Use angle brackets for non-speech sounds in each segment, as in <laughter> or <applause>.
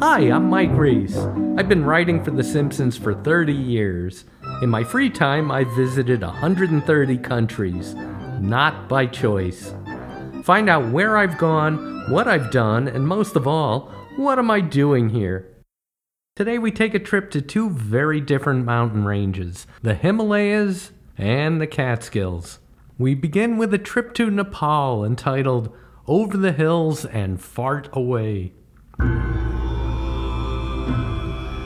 Hi, I'm Mike Reiss. I've been writing for The Simpsons for 30 years. In my free time, I've visited 130 countries, not by choice. Find out where I've gone, what I've done, and most of all, what am I doing here? Today we take a trip to two very different mountain ranges the Himalayas and the Catskills. We begin with a trip to Nepal entitled Over the Hills and Fart Away.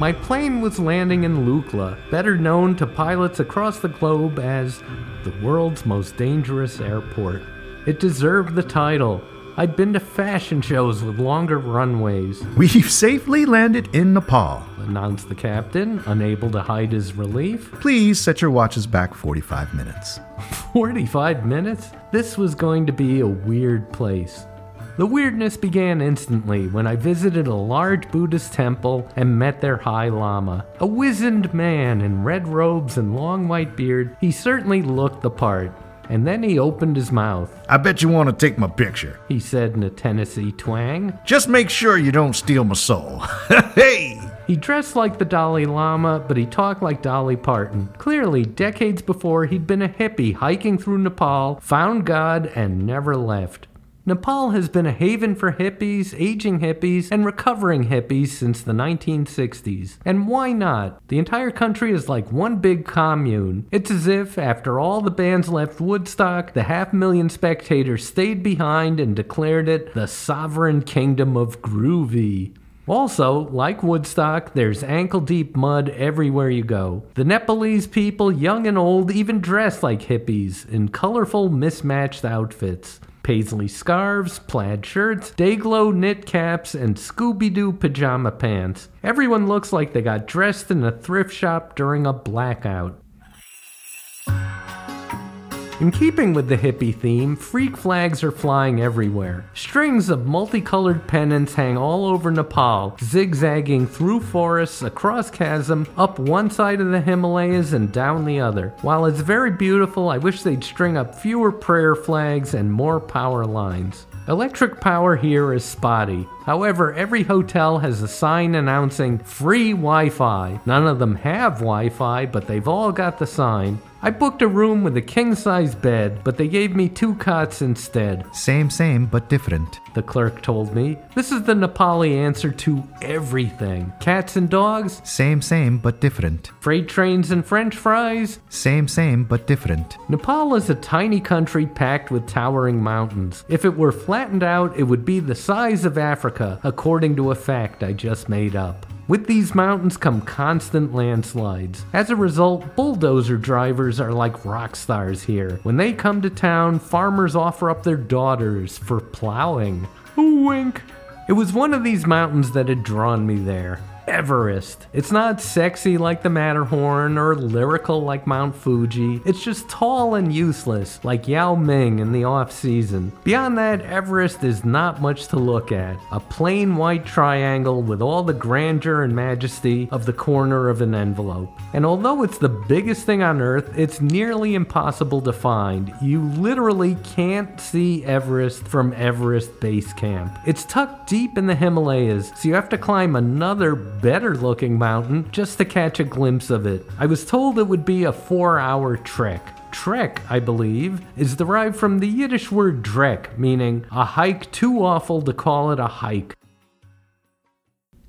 My plane was landing in Lukla, better known to pilots across the globe as the world's most dangerous airport. It deserved the title. I'd been to fashion shows with longer runways, <laughs> We've safely landed in Nepal. announced the captain, unable to hide his relief. Please set your watches back 45 minutes. 45 minutes? This was going to be a weird place. The weirdness began instantly when I visited a large Buddhist temple and met their High Lama. A wizened man in red robes and long white beard, he certainly looked the part. And then he opened his mouth. I bet you want to take my picture. He said in a Tennessee twang. Just make sure you don't steal my soul. <laughs> hey! He dressed like the Dalai Lama, but he talked like Dolly Parton. Clearly, decades before, he'd been a hippie hiking through Nepal, found God, and never left. Nepal has been a haven for hippies, aging hippies, and recovering hippies since the 1960s. And why not? The entire country is like one big commune. It's as if, after all the bands left Woodstock, the half million spectators stayed behind and declared it the sovereign kingdom of groovy. Also, like Woodstock, there's ankle deep mud everywhere you go. The Nepalese people, young and old, even dress like hippies in colorful, mismatched outfits. Paisley scarves, plaid shirts, Dayglow knit caps, and Scooby Doo pajama pants. Everyone looks like they got dressed in a thrift shop during a blackout. In keeping with the hippie theme, freak flags are flying everywhere. Strings of multicolored pennants hang all over Nepal, zigzagging through forests, across chasm, up one side of the Himalayas and down the other. While it's very beautiful, I wish they'd string up fewer prayer flags and more power lines. Electric power here is spotty. However, every hotel has a sign announcing free Wi Fi. None of them have Wi Fi, but they've all got the sign. I booked a room with a king size bed, but they gave me two cots instead. Same, same, but different. The clerk told me. This is the Nepali answer to everything cats and dogs, Same, same, but different. freight trains and french fries. Same, same, but different. Nepal is a tiny country packed with towering mountains. If it were flattened out, it would be the size of Africa, according to a fact I just made up. With these mountains come constant landslides. As a result, bulldozer drivers are like rock stars here. When they come to town, farmers offer up their daughters for plowing. Ooh, wink. It was one of these mountains that had drawn me there. Everest. It's not sexy like the Matterhorn or lyrical like Mount Fuji. It's just tall and useless, like Yao Ming in the off season. Beyond that, Everest is not much to look at. A plain white triangle with all the grandeur and majesty of the corner of an envelope. And although it's the biggest thing on Earth, it's nearly impossible to find. You literally can't see Everest from Everest Base Camp. It's tucked deep in the Himalayas, so you have to climb another better looking mountain just to catch a glimpse of it. I was told it would be a four hour trek. Trek, I believe, is derived from the Yiddish word drek, meaning a hike too awful to call it a hike.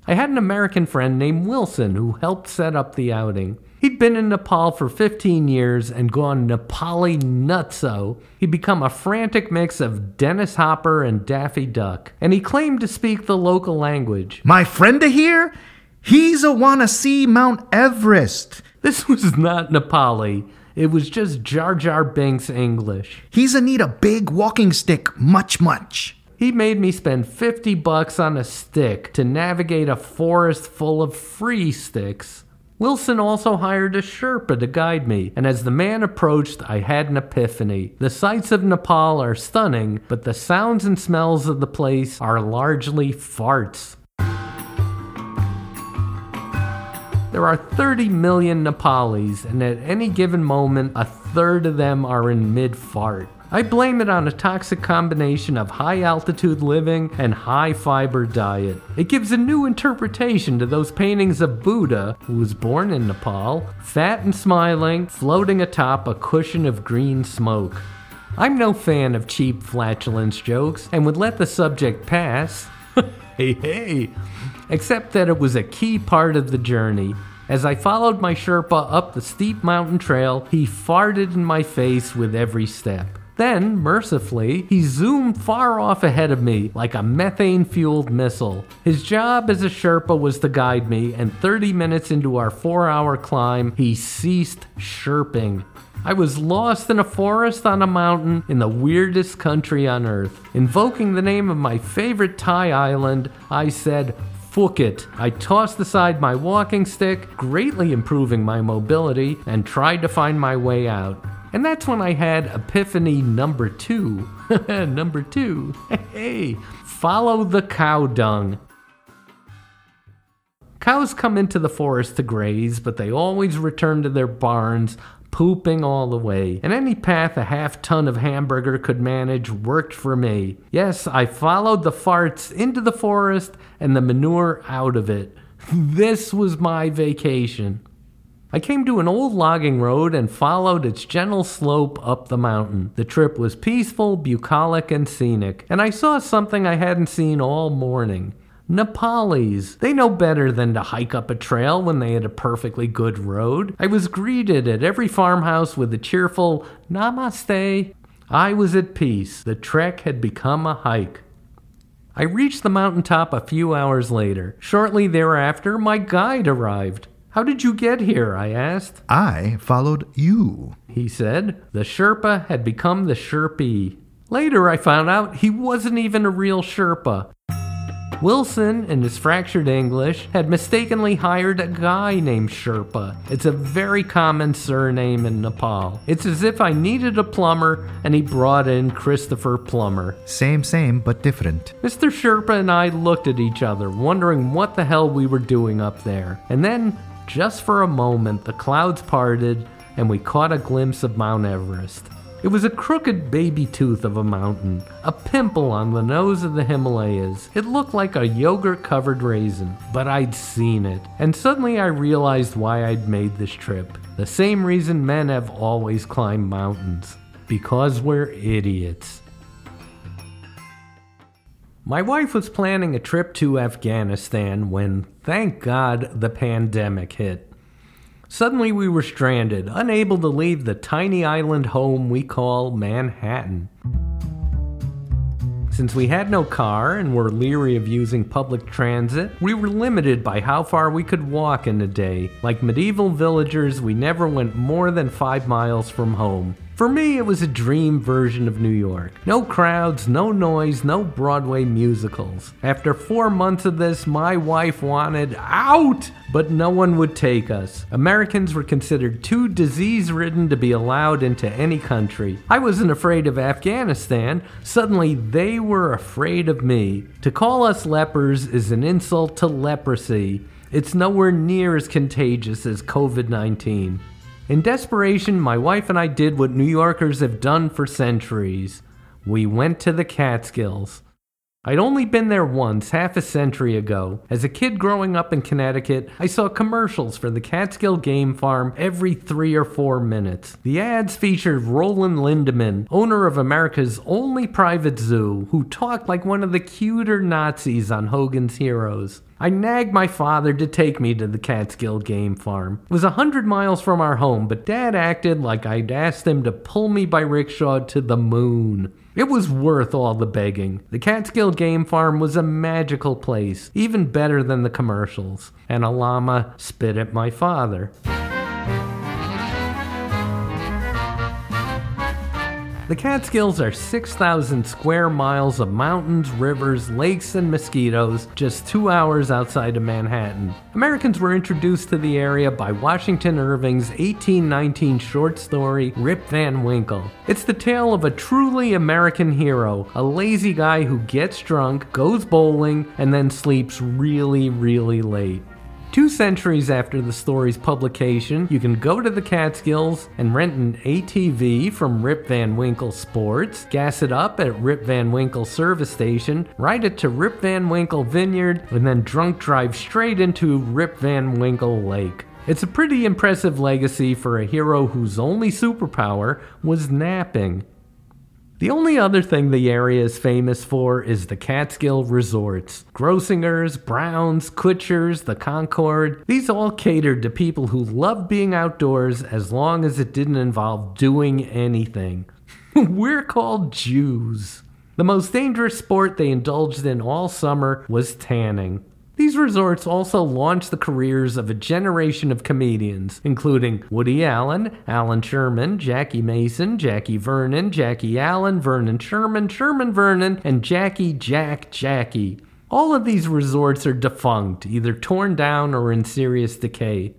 I had an American friend named Wilson who helped set up the outing. He'd been in Nepal for 15 years and gone Nepali nutso. He'd become a frantic mix of Dennis Hopper and Daffy Duck, and he claimed to speak the local language. My friend to here? He's a wanna see Mount Everest. This was not Nepali. It was just Jar Jar Binks English. He's a need a big walking stick, much, much. He made me spend 50 bucks on a stick to navigate a forest full of free sticks. Wilson also hired a Sherpa to guide me, and as the man approached, I had an epiphany. The sights of Nepal are stunning, but the sounds and smells of the place are largely farts. There are 30 million Nepalis, and at any given moment, a third of them are in mid fart. I blame it on a toxic combination of high altitude living and high fiber diet. It gives a new interpretation to those paintings of Buddha, who was born in Nepal, fat and smiling, floating atop a cushion of green smoke. I'm no fan of cheap flatulence jokes and would let the subject pass. <laughs> hey, hey! Except that it was a key part of the journey. As I followed my Sherpa up the steep mountain trail, he farted in my face with every step. Then, mercifully, he zoomed far off ahead of me like a methane fueled missile. His job as a Sherpa was to guide me, and 30 minutes into our four hour climb, he ceased sherping. I was lost in a forest on a mountain in the weirdest country on earth. Invoking the name of my favorite Thai island, I said, Fuck it. I tossed aside my walking stick, greatly improving my mobility, and tried to find my way out. And that's when I had epiphany number two. <laughs> number two. <laughs> Hey, follow the cow dung. Cows come into the forest to graze, but they always return to their barns, pooping all the way. And any path a half ton of hamburger could manage worked for me. Yes, I followed the farts into the forest and the manure out of it. <laughs> This was my vacation. I came to an old logging road and followed its gentle slope up the mountain. The trip was peaceful, bucolic, and scenic, and I saw something I hadn't seen all morning. Nepalis. They know better than to hike up a trail when they had a perfectly good road. I was greeted at every farmhouse with a cheerful namaste. I was at peace. The trek had become a hike. I reached the mountaintop a few hours later. Shortly thereafter, my guide arrived. How did you get here? I asked. I followed you. He said. The Sherpa had become the Sherpy. Later, I found out he wasn't even a real Sherpa. Wilson, in his fractured English, had mistakenly hired a guy named Sherpa. It's a very common surname in Nepal. It's as if I needed a plumber and he brought in Christopher Plummer. Same, same, but different. Mr. Sherpa and I looked at each other, wondering what the hell we were doing up there. And then, just for a moment, the clouds parted and we caught a glimpse of Mount Everest. It was a crooked baby tooth of a mountain, a pimple on the nose of the Himalayas. It looked like a yogurt covered raisin, but I'd seen it. And suddenly I realized why I'd made this trip. The same reason men have always climbed mountains because we're idiots. My wife was planning a trip to Afghanistan when, thank God, the pandemic hit. Suddenly, we were stranded, unable to leave the tiny island home we call Manhattan. Since we had no car and were leery of using public transit, we were limited by how far we could walk in a day. Like medieval villagers, we never went more than five miles from home. For me, it was a dream version of New York. No crowds, no noise, no Broadway musicals. After four months of this, my wife wanted out, but no one would take us. Americans were considered too disease ridden to be allowed into any country. I wasn't afraid of Afghanistan. Suddenly, they were afraid of me. To call us lepers is an insult to leprosy. It's nowhere near as contagious as COVID 19. In desperation, my wife and I did what New Yorkers have done for centuries we went to the Catskills. I'd only been there once, half a century ago. As a kid growing up in Connecticut, I saw commercials for the Catskill Game Farm every three or four minutes. The ads featured Roland Lindemann, owner of America's only private zoo, who talked like one of the cuter Nazis on Hogan's Heroes. I nagged my father to take me to the Catskill Game Farm. It was a hundred miles from our home, but Dad acted like I'd asked him to pull me by rickshaw to the moon. It was worth all the begging. The Catskill Game Farm was a magical place, even better than the commercials. And a llama spit at my father. The Catskills are 6,000 square miles of mountains, rivers, lakes, and mosquitoes just two hours outside of Manhattan. Americans were introduced to the area by Washington Irving's 1819 short story Rip Van Winkle. It's the tale of a truly American hero, a lazy guy who gets drunk, goes bowling, and then sleeps really, really late. Two centuries after the story's publication, you can go to the Catskills and rent an ATV from Rip Van Winkle Sports, gas it up at Rip Van Winkle service station, ride it to Rip Van Winkle Vineyard, and then drunk drive straight into Rip Van Winkle Lake. It's a pretty impressive legacy for a hero whose only superpower was napping. The only other thing the area is famous for is the Catskill resorts. Grossinger's, Brown's, Kutsher's, the Concord. These all catered to people who loved being outdoors as long as it didn't involve doing anything. <laughs> We're called Jews. The most dangerous sport they indulged in all summer was tanning. These resorts also launched the careers of a generation of comedians, including Woody Allen, Allan Sherman, Jackie Mason, Jackie Vernon, Jackie Allen, Vernon Sherman, Sherman Vernon, and Jackie Jack Jackie. All of these resorts are defunct, either torn down or in serious decay.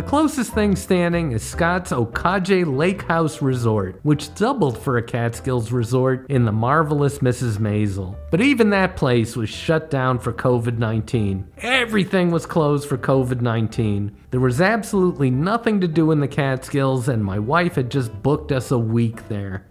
The closest thing standing is Scott's Oquaga Lake House Resort, which doubled for a Catskills resort in the marvelous Mrs. Maisel. But even that place was shut down for COVID 19. Everything was closed for COVID 19. There was absolutely nothing to do in the Catskills, and my wife had just booked us a week there.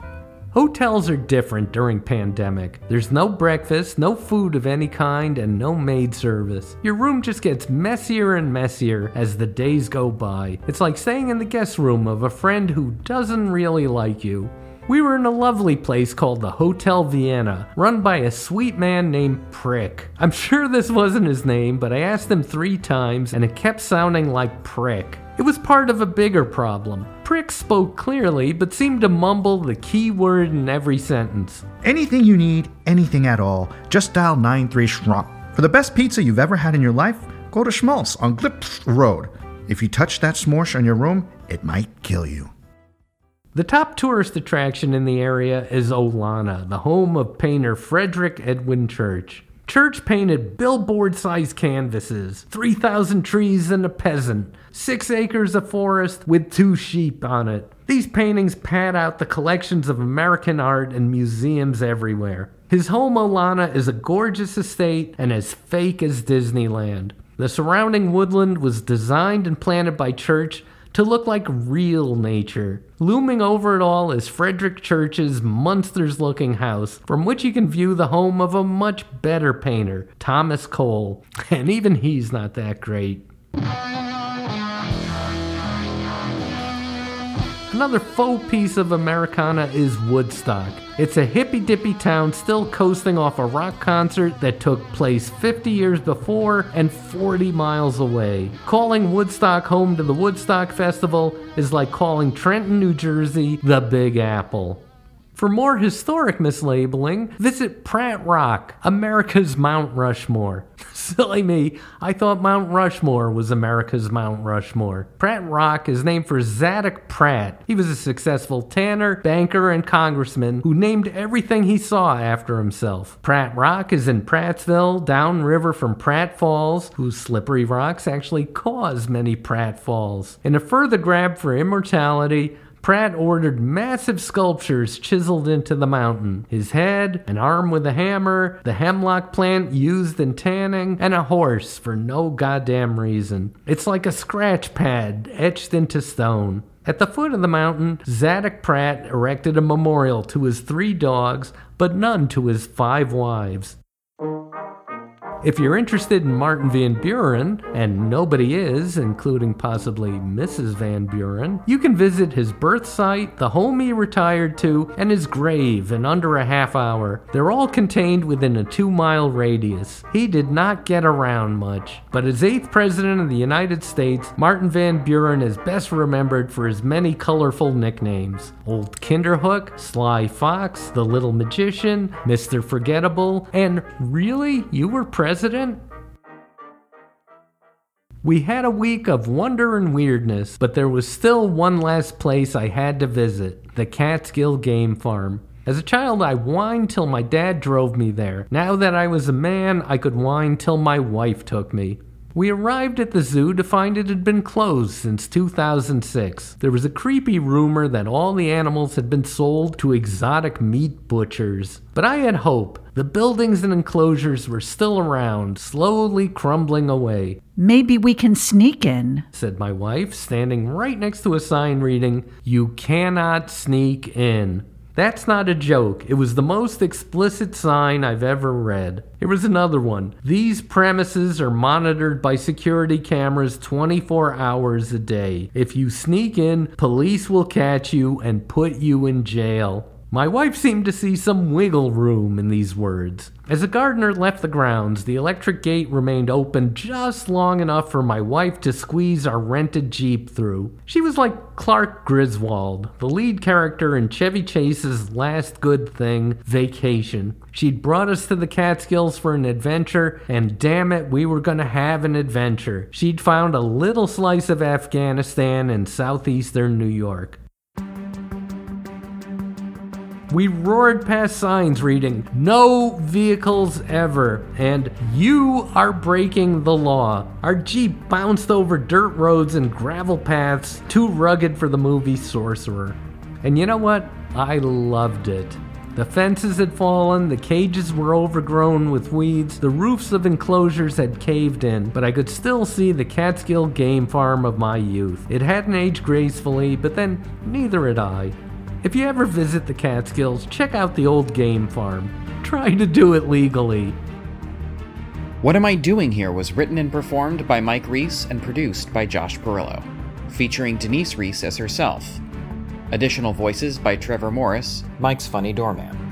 Hotels are different during pandemic. There's no breakfast, no food of any kind, and no maid service. Your room just gets messier and messier as the days go by. It's like staying in the guest room of a friend who doesn't really like you. We were in a lovely place called the Hotel Vienna, run by a sweet man named Prick. I'm sure this wasn't his name, but I asked him three times and it kept sounding like Prick. It was part of a bigger problem. Prick spoke clearly, but seemed to mumble the key word in every sentence. Anything you need, anything at all, just dial 93 Schmump. For the best pizza you've ever had in your life, go to Schmaltz on Glips Road. If you touch that smorsh on your room, it might kill you. The top tourist attraction in the area is Olana, the home of painter Frederick Edwin Church. Church painted billboard sized canvases, 3,000 trees and a peasant, 6 acres of forest with two sheep on it. These paintings pad out the collections of American art in museums everywhere. His home, Olana, is a gorgeous estate and as fake as Disneyland. The surrounding woodland was designed and planted by Church to look like real nature. Looming over it all is Frederick Church's monsters looking house, from which you can view the home of a much better painter, Thomas Cole. <laughs> And even he's not that great. Another faux piece of Americana is Woodstock. It's a hippy dippy town still coasting off a rock concert that took place 50 years before and 40 miles away. Calling Woodstock home to the Woodstock Festival is like calling Trenton, New Jersey, the Big Apple. For more historic mislabeling, visit Pratt Rock, America's Mount Rushmore. <laughs> Silly me, I thought Mount Rushmore was America's Mount Rushmore. Pratt Rock is named for Zadok Pratt. He was a successful tanner, banker, and congressman who named everything he saw after himself. Pratt Rock is in Prattsville, downriver from Pratt Falls, whose slippery rocks actually cause many Pratt Falls. In a further grab for immortality, Pratt ordered massive sculptures chiseled into the mountain his head, an arm with a hammer, the hemlock plant used in tanning, and a horse for no goddamn reason. It's like a scratch pad etched into stone. At the foot of the mountain, Zadok Pratt erected a memorial to his three dogs, but none to his five wives. If you're interested in Martin Van Buren, and nobody is, including possibly Mrs. Van Buren, you can visit his birth site, the home he retired to, and his grave in under a half hour. They're all contained within a two mile radius. He did not get around much, but as eighth president of the United States, Martin Van Buren is best remembered for his many colorful nicknames Old Kinderhook, Sly Fox, The Little Magician, Mr. Forgettable, and really, you were president? President? We had a week of wonder and weirdness, but there was still one last place I had to visit the Catskill Game Farm. As a child, I whined till my dad drove me there. Now that I was a man, I could whine till my wife took me. We arrived at the zoo to find it had been closed since 2006. There was a creepy rumor that all the animals had been sold to exotic meat butchers. But I had hope. The buildings and enclosures were still around, slowly crumbling away. Maybe we can sneak in, said my wife, standing right next to a sign reading, You cannot sneak in. That's not a joke. It was the most explicit sign I've ever read. Here was another one. These premises are monitored by security cameras 24 hours a day. If you sneak in, police will catch you and put you in jail. My wife seemed to see some wiggle room in these words. As the gardener left the grounds, the electric gate remained open just long enough for my wife to squeeze our rented Jeep through. She was like Clark Griswold, the lead character in Chevy Chase's last good thing, Vacation. She'd brought us to the Catskills for an adventure, and damn it, we were gonna have an adventure. She'd found a little slice of Afghanistan in southeastern New York. We roared past signs reading, No vehicles ever, and You are breaking the law. Our Jeep bounced over dirt roads and gravel paths, too rugged for the movie Sorcerer. And you know what? I loved it. The fences had fallen, the cages were overgrown with weeds, the roofs of enclosures had caved in, but I could still see the Catskill game farm of my youth. It hadn't aged gracefully, but then neither had I. If you ever visit the Catskills, check out the old game farm. Try to do it legally. What Am I Doing Here was written and performed by Mike Reiss and produced by Josh Perillo, featuring Denise Reiss as herself. Additional voices by Trevor Morris, Mike's Funny Doorman.